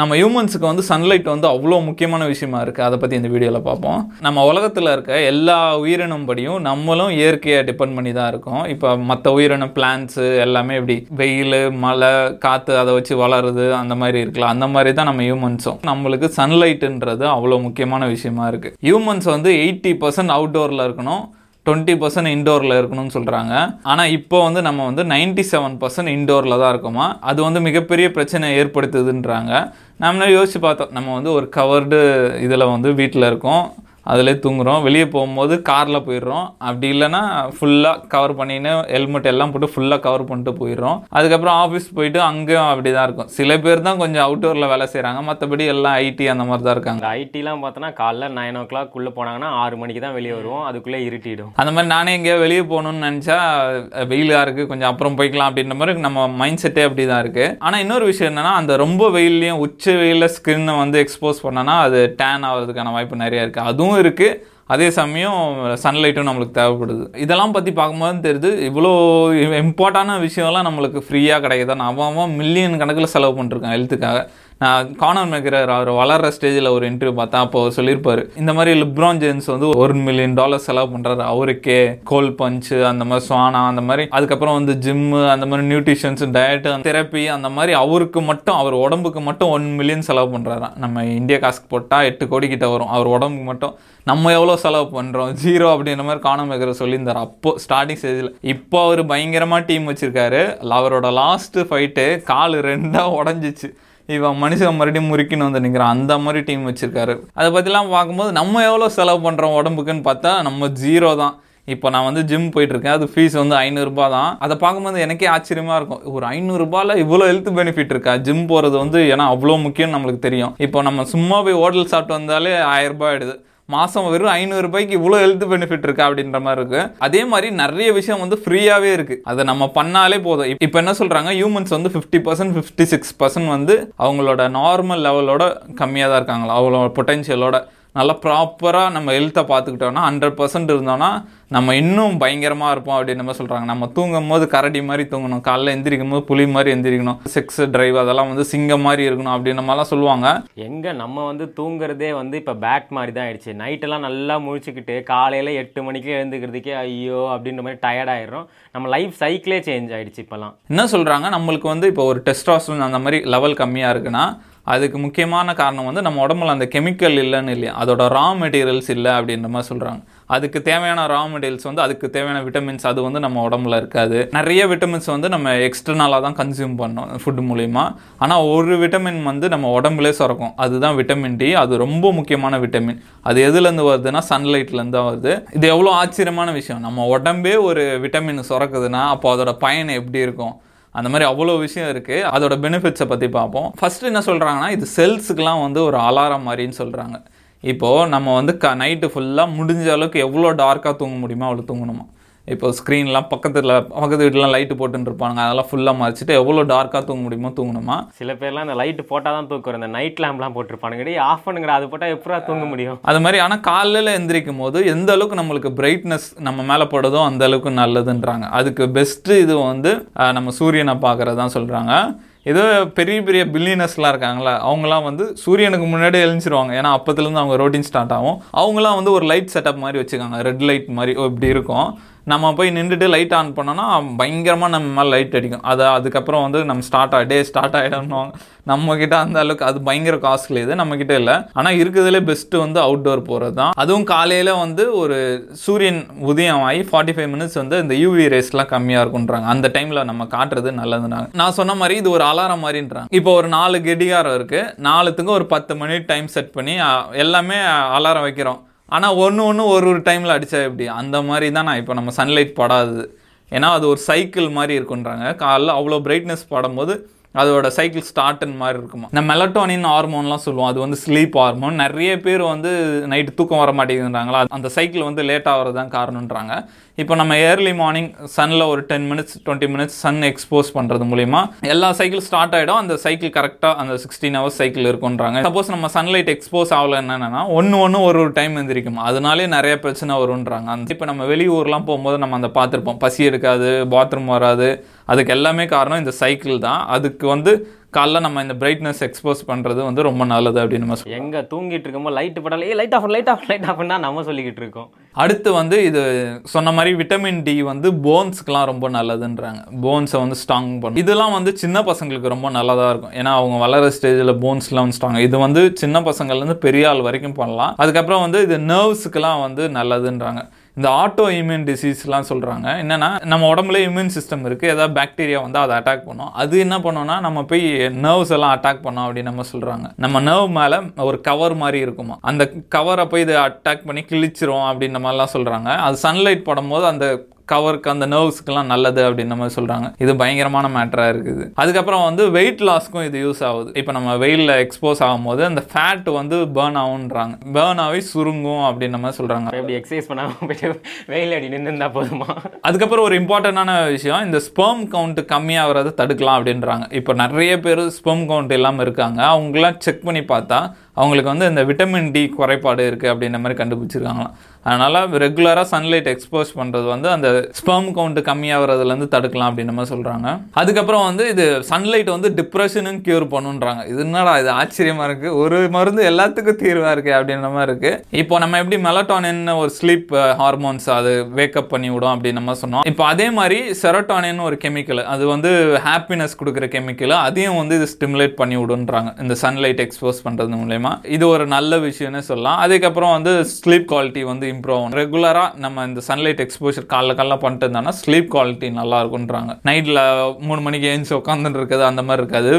நம்ம ஹியூமன்ஸுக்கு வந்து சன்லைட் வந்து அவ்வளோ முக்கியமான விஷயமா இருக்குது அதை பற்றி இந்த வீடியோவில் பார்ப்போம். நம்ம உலகத்தில் இருக்க எல்லா உயிரினம் படியும் நம்மளும் இயற்கையை டிபெண்ட் பண்ணி தான் இருக்கோம். இப்போ மற்ற உயிரினம் பிளான்ஸு எல்லாமே இப்படி வெயில் மழை காற்று அதை வச்சு வளருது அந்த மாதிரி இருக்கலாம். அந்த மாதிரி தான் நம்ம ஹியூமன்ஸும் நம்மளுக்கு சன்லைட்டுன்றது அவ்வளோ முக்கியமான விஷயமா இருக்குது ஹியூமன்ஸ் வந்து எயிட்டி பர்சன்ட் அவுட்டோரில் இருக்கணும். டுவெண்ட்டி பர்சன்ட் இன்டோரில் இருக்கணும்னு சொல்கிறாங்க ஆனால் இப்போ வந்து நம்ம வந்து நைன்டி செவன் பர்சன்ட் இன்டோரில் தான் இருக்கோமா? அது வந்து மிகப்பெரிய பிரச்சனை ஏற்படுத்துதுன்றாங்க. நம்மளே யோசிச்சு பார்த்தோம். நம்ம வந்து ஒரு கவர்டு இதில் வந்து வீட்டில் இருக்கோம். அதிலே தூங்குறோம். வெளியே போகும்போது காரில் போயிடுறோம். அப்படி இல்லைன்னா ஃபுல்லாக கவர் பண்ணின்னு ஹெல்மெட் எல்லாம் போட்டு ஃபுல்லாக கவர் பண்ணிட்டு போயிடுறோம். அதுக்கப்புறம் ஆஃபீஸ் போயிட்டு அங்கேயும் அப்படி தான் இருக்கும். சில பேர் தான் கொஞ்சம் அவுட்டோரில் வேலை செய்கிறாங்க மற்றபடி எல்லாம் ஐடி அந்த மாதிரி தான் இருக்காங்க. ஐடிலாம் பார்த்தோன்னா காலைல நைன் ஓ கிளாக் உள்ள போனாங்கன்னா ஆறு மணிக்கு தான் வெளியே வருவோம். அதுக்குள்ளே இருட்டிடும். அந்த மாதிரி நானே எங்கேயோ வெளியே போகணும்னு நினச்சா வெயிலாக இருக்குது கொஞ்சம் அப்புறம் போய்க்கலாம் அப்படின்ற மாதிரி நம்ம மைண்ட் செட்டே அப்படி தான் இருக்குது ஆனால் இன்னொரு விஷயம் என்னன்னா அந்த ரொம்ப வெயில்லையும் உச்ச வெயிலில் ஸ்கின்னை வந்து எக்ஸ்போஸ் பண்ணனா அது டேன் ஆகிறதுக்கான வாய்ப்பு நிறைய இருக்குது அதுவும் இருக்குது அதே சமயம் சன்லைட்டும் நம்மளுக்கு தேவைப்படுது. இதெல்லாம் பற்றி பார்க்கும்போது தெரியுது இவ்வளோ இம்பார்ட்டான விஷயம்லாம் நம்மளுக்கு ஃப்ரீயாக கிடைக்குது? நான் அவன் மில்லியன் கணக்கில் செலவு பண்ணிருக்கேன் ஹெல்த்துக்காக நான் கானர் மேக்கர் அவர் வளர்ற ஸ்டேஜில் ஒரு இன்டர்வியூ பார்த்தேன் அப்போ சொல்லியிருப்பார் இந்த மாதிரி லிப்ரான் ஜேம்ஸ் வந்து ஒரு மில்லியன் டாலர் செலவு பண்ணுறாரு அவருக்கே கோல் பஞ்சு அந்த மாதிரி சுவானா அந்த மாதிரி. அதுக்கப்புறம் வந்து ஜிம்மு அந்த மாதிரி நியூட்ரிஷன்ஸ் டயட்டு தெரப்பி அந்த மாதிரி அவருக்கு மட்டும் அவர் உடம்புக்கு மட்டும் ஒன் மில்லியன் செலவு பண்ணுறாராம் நம்ம இந்தியா காசுக்கு போட்டால் எட்டு கோடி கிட்ட வரும். அவர் உடம்புக்கு மட்டும் நம்ம எவ்வளோ செலவு பண்ணுறோம் ஜீரோ அப்படின்ற மாதிரி காணாமல் இருக்கிற சொல்லியிருந்தார். அப்போ ஸ்டார்டிங் ஸ்டேஜில் இப்போ அவர் பயங்கரமாக டீம் வச்சுருக்காரு. அவரோட லாஸ்ட்டு ஃபைட்டு கால் ரெண்டாக உடஞ்சிச்சு. இவன் மனுஷன் மறுபடியும் முறுக்கின்னு வந்து நிற்கிறான் அந்த மாதிரி டீம் வச்சுருக்காரு. அதை பற்றிலாம் பார்க்கும்போது நம்ம எவ்வளோ செலவு பண்ணுறோம் உடம்புக்குன்னு பார்த்தா நம்ம ஜீரோ தான். இப்போ நான் வந்து ஜிம் போயிட்டுருக்கேன். அது ஃபீஸ் வந்து ஐநூறுரூபா தான். அதை பார்க்கும்போது எனக்கே ஆச்சரியமா இருக்கும். ஒரு ஐநூறுரூபாவில் இவ்வளோ ஹெல்த் பெனிஃபிட் இருக்கா? ஜிம் போகிறது வந்து ஏன்னா அவ்வளோ முக்கியம் நம்மளுக்கு தெரியும். இப்போ நம்ம சும்மா போய் ஹோட்டல் சாப்பிட்டு வந்தாலே ஆயிரம் ரூபாய் ஆயிடுது. மாதம் வெறும் ஐநூறுரூபாய்க்கு இவ்வளோ ஹெல்த் பெனிஃபிட் இருக்கா அப்படின்ற மாதிரி இருக்கு. அதே மாதிரி நிறைய விஷயம் வந்து ஃப்ரீயாகவே இருக்கு. அதை நம்ம பண்ணாலே போதும். இப்போ என்ன சொல்கிறாங்க ஹியூமன்ஸ் வந்து fifty percent fifty six percent வந்து அவங்களோட நார்மல் லெவலோட கம்மியாக தான் இருக்காங்களா? அவங்களோட பொட்டென்ஷியலோட நல்லா ப்ராப்பராக நம்ம ஹெல்த்தை பார்த்துக்கிட்டோம்னா ஹண்ட்ரட் பர்சன்ட் இருந்தோம்னா நம்ம இன்னும் பயங்கரமாக இருப்போம் அப்படின்னு நம்ம சொல்கிறாங்க நம்ம தூங்கும் போது கரடி மாதிரி தூங்கணும். காலைல எந்திரிக்கும் போது புலி மாதிரி எந்திரிக்கணும். செக்ஸ் டிரைவ் அதெல்லாம் வந்து சிங்கம் மாதிரி இருக்கணும் அப்படின்ற மாதிரிலாம் சொல்லுவாங்க. எங்கே நம்ம வந்து தூங்குறதே வந்து இப்போ பேட் மாதிரி தான் ஆயிடுச்சு. நைட்டெல்லாம் நல்லா முழிச்சுக்கிட்டு காலையில் எட்டு மணிக்கு எழுந்துக்கிறதுக்கே ஐயோ அப்படின்ற மாதிரி டயர்ட் ஆயிடுறோம். நம்ம லைஃப் சைக்கிளே சேஞ்ச் ஆயிடுச்சு இப்போலாம் என்ன சொல்கிறாங்க நம்மளுக்கு வந்து இப்போ ஒரு டெஸ்டாஸ்டரோன் அந்த மாதிரி லெவல் கம்மியாக இருக்குன்னா அதுக்கு முக்கியமான காரணம் வந்து நம்ம உடம்புல அந்த கெமிக்கல் இல்லைன்னு இல்லையா? அதோட ரா மெட்டீரியல்ஸ் இல்லை அப்படின்ற மாதிரி சொல்கிறாங்க அதுக்கு தேவையான ரா மெட்டீரியல்ஸ் வந்து அதுக்கு தேவையான விட்டமின்ஸ் அது வந்து நம்ம உடம்புல இருக்காது. நிறைய விட்டமின்ஸ் வந்து நம்ம எக்ஸ்டர்னலாக தான் கன்சியூம் பண்ணோம் ஃபுட் மூலிமா ஆனால் ஒரு விட்டமின் வந்து நம்ம உடம்புலே சுரக்கும். அதுதான் விட்டமின் டி அது ரொம்ப முக்கியமான விட்டமின் அது எதுலேருந்து வருதுன்னா சன்லைட்லேருந்து தான் வருது. இது எவ்வளோ ஆச்சரியமான விஷயம். நம்ம உடம்பே ஒரு விட்டமின் சுரக்குதுன்னா அப்போ அதோட பயன் எப்படி இருக்கும்? அந்த மாதிரி அவ்வளோ விஷயம் இருக்குது அதோட பெனிஃபிட்ஸை பற்றி பார்ப்போம். ஃபஸ்ட்டு என்ன சொல்கிறாங்கன்னா இது செல்ஸுக்கெலாம் வந்து ஒரு அலாரம் மாதிரின்னு சொல்கிறாங்க இப்போது நம்ம வந்து க நைட்டு ஃபுல்லாக முடிஞ்ச அளவுக்கு எவ்வளோ டார்க்காக தூங்க முடியுமோ அவ்வளோ தூங்கணுமா? இப்போ ஸ்க்ரீன்லாம் பக்கத்தில் பக்கத்து வீட்டிலாம் லைட்டு போட்டுன்னு இருப்பாங்க அதெல்லாம் ஃபுல்லாக மறைச்சிட்டு எவ்வளோ டார்க்காக தூங்க முடியுமோ தூங்கணுமா? சில பேர்லாம் இந்த லைட்டு போட்டால் தான் தூக்குறோம் இந்த நைட் லேம்ப்லாம் போட்டிருப்பானுங்கடி ஆஃப் பண்ணுங்கடா அது போட்டால் எப்படா தூங்க முடியும்? அது மாதிரி ஆனால் காலையில் எந்திரிக்கும் போது எந்த அளவுக்கு நம்மளுக்கு பிரைட்னஸ் நம்ம மேலே படுதோ அந்த அளவுக்கு நல்லதுன்றாங்க. அதுக்கு பெஸ்ட்டு இது வந்து நம்ம சூரியனை பார்க்குறது தான் சொல்கிறாங்க ஏதோ பெரிய பெரிய பில்லியனர்ஸ்லாம் இருக்காங்களா அவங்களாம் வந்து சூரியனுக்கு முன்னாடி எழுந்திருவாங்க. ஏன்னா அப்பத்துலேருந்து அவங்க ரொட்டீன் ஸ்டார்ட் ஆகும். அவங்களாம் வந்து ஒரு லைட் செட்டப் மாதிரி வச்சுக்காங்க. ரெட் லைட் மாதிரி இப்படி இருக்கும். நம்ம போய் நின்றுட்டு லைட் ஆன் பண்ணோன்னா பயங்கரமாக நம்ம மேலே லைட் அடிக்கும். அது அதுக்கப்புறம் வந்து நம்ம ஸ்டார்ட் ஆகிட்டே ஸ்டார்ட் ஆகிடணும் நம்மக்கிட்ட அந்த அளவுக்கு அது பயங்கர காஸ்ட்லி இது நம்மக்கிட்ட இல்லை. ஆனால் இருக்கிறதுலே பெஸ்ட்டு வந்து அவுட்டோர் போகிறது தான் அதுவும் காலையில் வந்து ஒரு சூரியன் உதயம் ஆகி ஃபார்ட்டி ஃபைவ் மினிட்ஸ் வந்து இந்த யூவி ரேஸ்லாம் கம்மியாக இருக்குன்றாங்க அந்த டைமில் நம்ம காட்டுறது நல்லதுனாங்க. நான் சொன்ன மாதிரி இது ஒரு அலாரம் மாதிரின்றாங்க. இப்போ ஒரு நாலு கெடிகாரம் இருக்குது நாலுத்துக்கு ஒரு பத்து மணி டைம் செட் பண்ணி எல்லாமே அலாரம் வைக்கிறோம். ஆனால் ஒன்று ஒன்று ஒரு ஒரு டைமில் அடித்தா எப்படி? அந்த மாதிரி தான் நான் இப்போ நம்ம சன்லைட் படாது ஏன்னா அது ஒரு சைக்கிள் மாதிரி இருக்குன்றாங்க. காலைல அவ்வளோ பிரைட்னஸ் படும்போது அதோட சைக்கிள் ஸ்டார்ட்டன் மாதிரி இருக்குமா? இந்த மெலட்டோனின் ஹார்மோன்லாம் சொல்லுவோம். அது வந்து ஸ்லீப் ஹார்மோன் நிறைய பேர் வந்து நைட்டு தூக்கம் வர மாட்டேங்குதுன்றாங்களா? அந்த சைக்கிள் வந்து லேட் ஆகிறது தான் காரணன்றாங்க இப்போ நம்ம ஏர்லி மார்னிங் சனில் ஒரு ten minutes twenty minutes sun expose பண்ணுறது மூலிமா எல்லா சைக்கிள் ஸ்டார்ட் ஆகிடும் அந்த சைக்கிள் கரெக்டாக அந்த சிக்ஸ்டீன் ஹவர்ஸ் சைக்கிள் இருக்குன்றாங்க சப்போஸ் நம்ம சன்லைட் எக்ஸ்போஸ் ஆகல என்னென்னா ஒன்று ஒன்று ஒரு ஒரு டைம் எந்திரிக்கும். அதனாலே நிறைய பிரச்சனை வரும்ன்றாங்க. அந்த இப்போ நம்ம வெளியூர்லாம் போகும்போது நம்ம அந்த பார்த்துருப்போம். பசி எடுக்காது பாத்ரூம் வராது. அதுக்கு எல்லாமே காரணம் இந்த சைக்கிள் தான். அதுக்கு வந்து காலைல நம்ம இந்த பிரைட்னஸ் எக்ஸ்போஸ் பண்ணுறது வந்து ரொம்ப நல்லது அப்படின்னு நம்ம எங்கே எங்க தூங்கிட்டு இருக்கும்போது லைட் படல ஏ light off light off light ஆஃப்னா நம்ம சொல்லிக்கிட்டு இருக்கோம். அடுத்து வந்து இது சொன்ன மாதிரி விட்டமின் டி வந்து போன்ஸ்க்குலாம் ரொம்ப நல்லதுன்றாங்க. போன்ஸை வந்து ஸ்ட்ராங் பண்ணும். இதெல்லாம் வந்து சின்ன பசங்களுக்கு ரொம்ப நல்லதாக இருக்கும். ஏன்னா அவங்க வளர ஸ்டேஜில் போன்ஸ்லாம் வந்து ஸ்ட்ராங் இது வந்து சின்ன பசங்கள்லேருந்து பெரிய ஆள் வரைக்கும் பண்ணலாம். அதுக்கப்புறம் வந்து இது நர்வ்ஸுக்கெலாம் வந்து நல்லதுன்றாங்க. இந்த ஆட்டோ இம்யூன் டிசீஸ்லாம் சொல்கிறாங்க என்னென்னா நம்ம உடம்புல இம்யூன் சிஸ்டம் இருக்குது ஏதாவது பாக்டீரியா வந்து அதை அட்டாக் பண்ணும். அது என்ன பண்ணோம்னா நம்ம போய் நர்வ்ஸ் எல்லாம் அட்டாக் பண்ணோம் அப்படின்னு நம்ம சொல்கிறாங்க நம்ம நர்வ் மேலே ஒரு கவர் மாதிரி இருக்குமா? அந்த கவரை போய் இதை அட்டாக் பண்ணி கிழிச்சிரும் அப்படின்ற மாதிரிலாம் சொல்கிறாங்க அது சன்லைட் படும்போது அந்த கவருக்கு அந்த நர்வ்ஸ்க்குலாம் நல்லது அப்படின்னு நம்ம சொல்கிறாங்க இது பயங்கரமான மேட்டராக இருக்குது. அதுக்கப்புறம் வந்து வெயிட் லாஸ்க்கும் இது யூஸ் ஆகுது. இப்போ நம்ம வெயிலில் எக்ஸ்போஸ் ஆகும்போது அந்த ஃபேட் வந்து பேர்ன் ஆகுன்றாங்க பேர்ன் ஆகி சுருங்கும் அப்படின்னு நம்ம சொல்கிறாங்க எப்படி எக்ஸசைஸ் பண்ணாம போயிட்டு வெயில் அடி நின்று இருந்தா போதுமா? அதுக்கப்புறம் ஒரு இம்பார்ட்டண்டான விஷயம் இந்த ஸ்பெர்ம் கவுண்ட் கம்மியாகிறத தடுக்கலாம் அப்படின்றாங்க. இப்போ நிறைய பேர் ஸ்பெர்ம் கவுண்ட் இல்லாமல் இருக்காங்க. அவங்களாம் செக் பண்ணி பார்த்தா அவங்களுக்கு வந்து இந்த விட்டமின் டி குறைபாடு இருக்குது அப்படின்ற மாதிரி கண்டுபிடிச்சிருக்காங்களாம். அதனால் ரெகுலராக சன்லைட் எக்ஸ்போஸ் பண்ணுறது வந்து அந்த ஸ்பெர்ம் கவுண்ட் கம்மியாகிறதுலேருந்து தடுக்கலாம் அப்படின்னு மாதிரி சொல்கிறாங்க அதுக்கப்புறம் வந்து இது சன்லைட் வந்து டிப்ரெஷனும் க்யூர் பண்ணுன்றாங்க. இது என்னடா இது ஆச்சரியமாக இருக்குது ஒரு மருந்து எல்லாத்துக்கும் தீர்வாக இருக்குது அப்படின்ற மாதிரி இருக்குது இப்போ நம்ம எப்படி மெலட்டானின் ஒரு ஸ்லீப் ஹார்மோன்ஸ் அது வேக்கப் பண்ணி விடும் அப்படின்னு நம்ம சொன்னோம். இப்போ அதே மாதிரி செரட்டானின் ஒரு கெமிக்கல் அது வந்து ஹாப்பினஸ் கொடுக்குற கெமிக்கல் அதையும் வந்து இது ஸ்டிமுலேட் பண்ணி விடுன்றாங்க. இந்த சன்லைட் எக்ஸ்போஸ் பண்ணுறது மூலயமா. இது ஒரு நல்ல விஷயம்னு சொல்லலாம். அதுக்கப்புறம் வந்து ஸ்லீப் குவாலிட்டி வந்து இம்ப்ரூவ் ஆகும். ரெகுலராக நம்ம இந்த சன்லைட் எக்ஸ்போஷர் காலைல காலைல பண்ணிட்டு இருந்தானா ஸ்லீப் குவாலிட்டி நல்லா இருக்குன்றாங்க நைட்டில் மூணு மணிக்கு ஏஞ்சி உட்காந்துட்டு இருக்குது அந்த மாதிரி இருக்காது.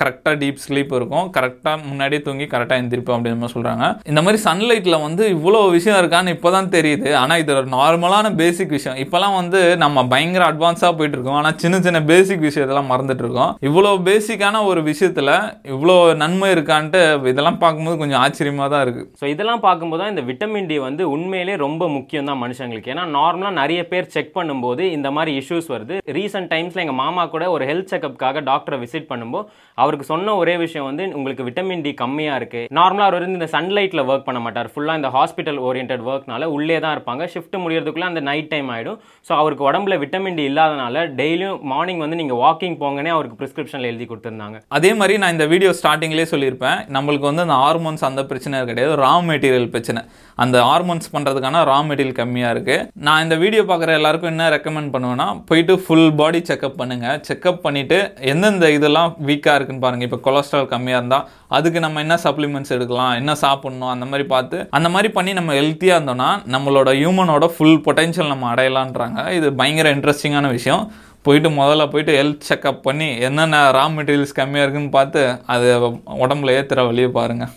கரெக்டாக டீப் ஸ்லீப் இருக்கும். கரெக்டாக முன்னாடியே தூங்கி கரெக்டாக எந்திரிப்போம் அப்படின்னு மாதிரி சொல்கிறாங்க இந்த மாதிரி சன்லைட்டில் வந்து இவ்வளோ விஷயம் இருக்கான்னு இப்போ தான் தெரியுது. ஆனால் இது ஒரு நார்மலான பேசிக் விஷயம். இப்போலாம் வந்து நம்ம பயங்கர அட்வான்ஸாக போயிட்டு இருக்கோம். ஆனால் சின்ன சின்ன பேசிக் விஷயத்தெல்லாம் மறந்துட்டு இருக்கோம். இவ்வளோ பேசிக்கான ஒரு விஷயத்தில் இவ்வளோ நன்மை இருக்கான்ட்டு இதெல்லாம் பார்க்கும்போது கொஞ்சம் ஆச்சரியமாக தான் இருக்குது ஸோ இதெல்லாம் பார்க்கும்போது தான் இந்த விட்டமின் டி வந்து உண்மையிலே ரொம்ப முக்கியம் தான் மனுஷங்களுக்கு. ஏன்னா நார்மலாக நிறைய பேர் செக் பண்ணும்போது இந்த மாதிரி இஷ்யூஸ் வருது. ரீசெண்ட் டைம்ஸில் எங்கள் மாமா கூட ஒரு ஹெல்த் செக்கப்புக்காக டாக்டரை விசிட் பண்ணும்போது அவருக்கு சொன்ன ஒரே விஷயம் வந்து உங்களுக்கு விட்டமின் டி கம்மியாக இருக்குது நார்மலாக அவர் வந்து இந்த சன்லைட்டில் ஒர்க் பண்ண மாட்டார். ஃபுல்லாக இந்த ஹாஸ்பிட்டல் ஓரியன்ட் ஒர்க்னால உள்ளே தான் இருப்பாங்க. ஷிஃப்ட் முடியறதுக்குள்ளே அந்த நைட் டைம் ஆகிடும் ஸோ அவருக்கு உடம்புல விட்டமின் டி இல்லாதனால டெய்லியும் மார்னிங் வந்து நீங்கள் வாக்கிங் போங்கன்னே அவருக்கு ப்ரிஸ்கிரிப்ஷனில் எழுதி கொடுத்துருந்தாங்க. அதே மாதிரி நான் இந்த வீடியோ ஸ்டார்டிங்லேயே சொல்லியிருப்பேன். நம்மளுக்கு வந்து அந்த ஹார்மோன்ஸ் அந்த பிரச்சனை கிடையாது. ரா மெட்டீரியல் பிரச்சனை. அந்த ஹார்மோன்ஸ் பண்ணுறதுக்கான ரா மெட்டீரியல் கம்மியாக இருக்குது நான் இந்த வீடியோ பார்க்குற எல்லாருக்கும் என்ன ரெக்கமெண்ட் பண்ணுவேன்னா போயிட்டு ஃபுல் பாடி செக்அப் பண்ணுங்கள் செக்அப் பண்ணிவிட்டு எந்தெந்த இதெல்லாம் வீக்காக இருக்குன்னு பாருங்கள் இப்போ கொலஸ்ட்ரால் கம்மியாக இருந்தால் அதுக்கு நம்ம என்ன சப்ளிமெண்ட்ஸ் எடுக்கலாம் என்ன சாப்பிட்ணும் அந்த மாதிரி பார்த்து அந்த மாதிரி பண்ணி நம்ம ஹெல்த்தியாக இருந்தோம்னா நம்மளோட ஹியூமனோட ஃபுல் பொட்டென்ஷியல் நம்ம அடையலான்றாங்க. இது பயங்கர இன்ட்ரெஸ்டிங்கான விஷயம். போயிட்டு முதல்ல போயிட்டு ஹெல்த் செக்அப் பண்ணி என்னென்ன ரா மெட்டீரியல்ஸ் கம்மியாக இருக்குன்னு பார்த்து அது உடம்புல ஏற்றுற வழியை பாருங்கள்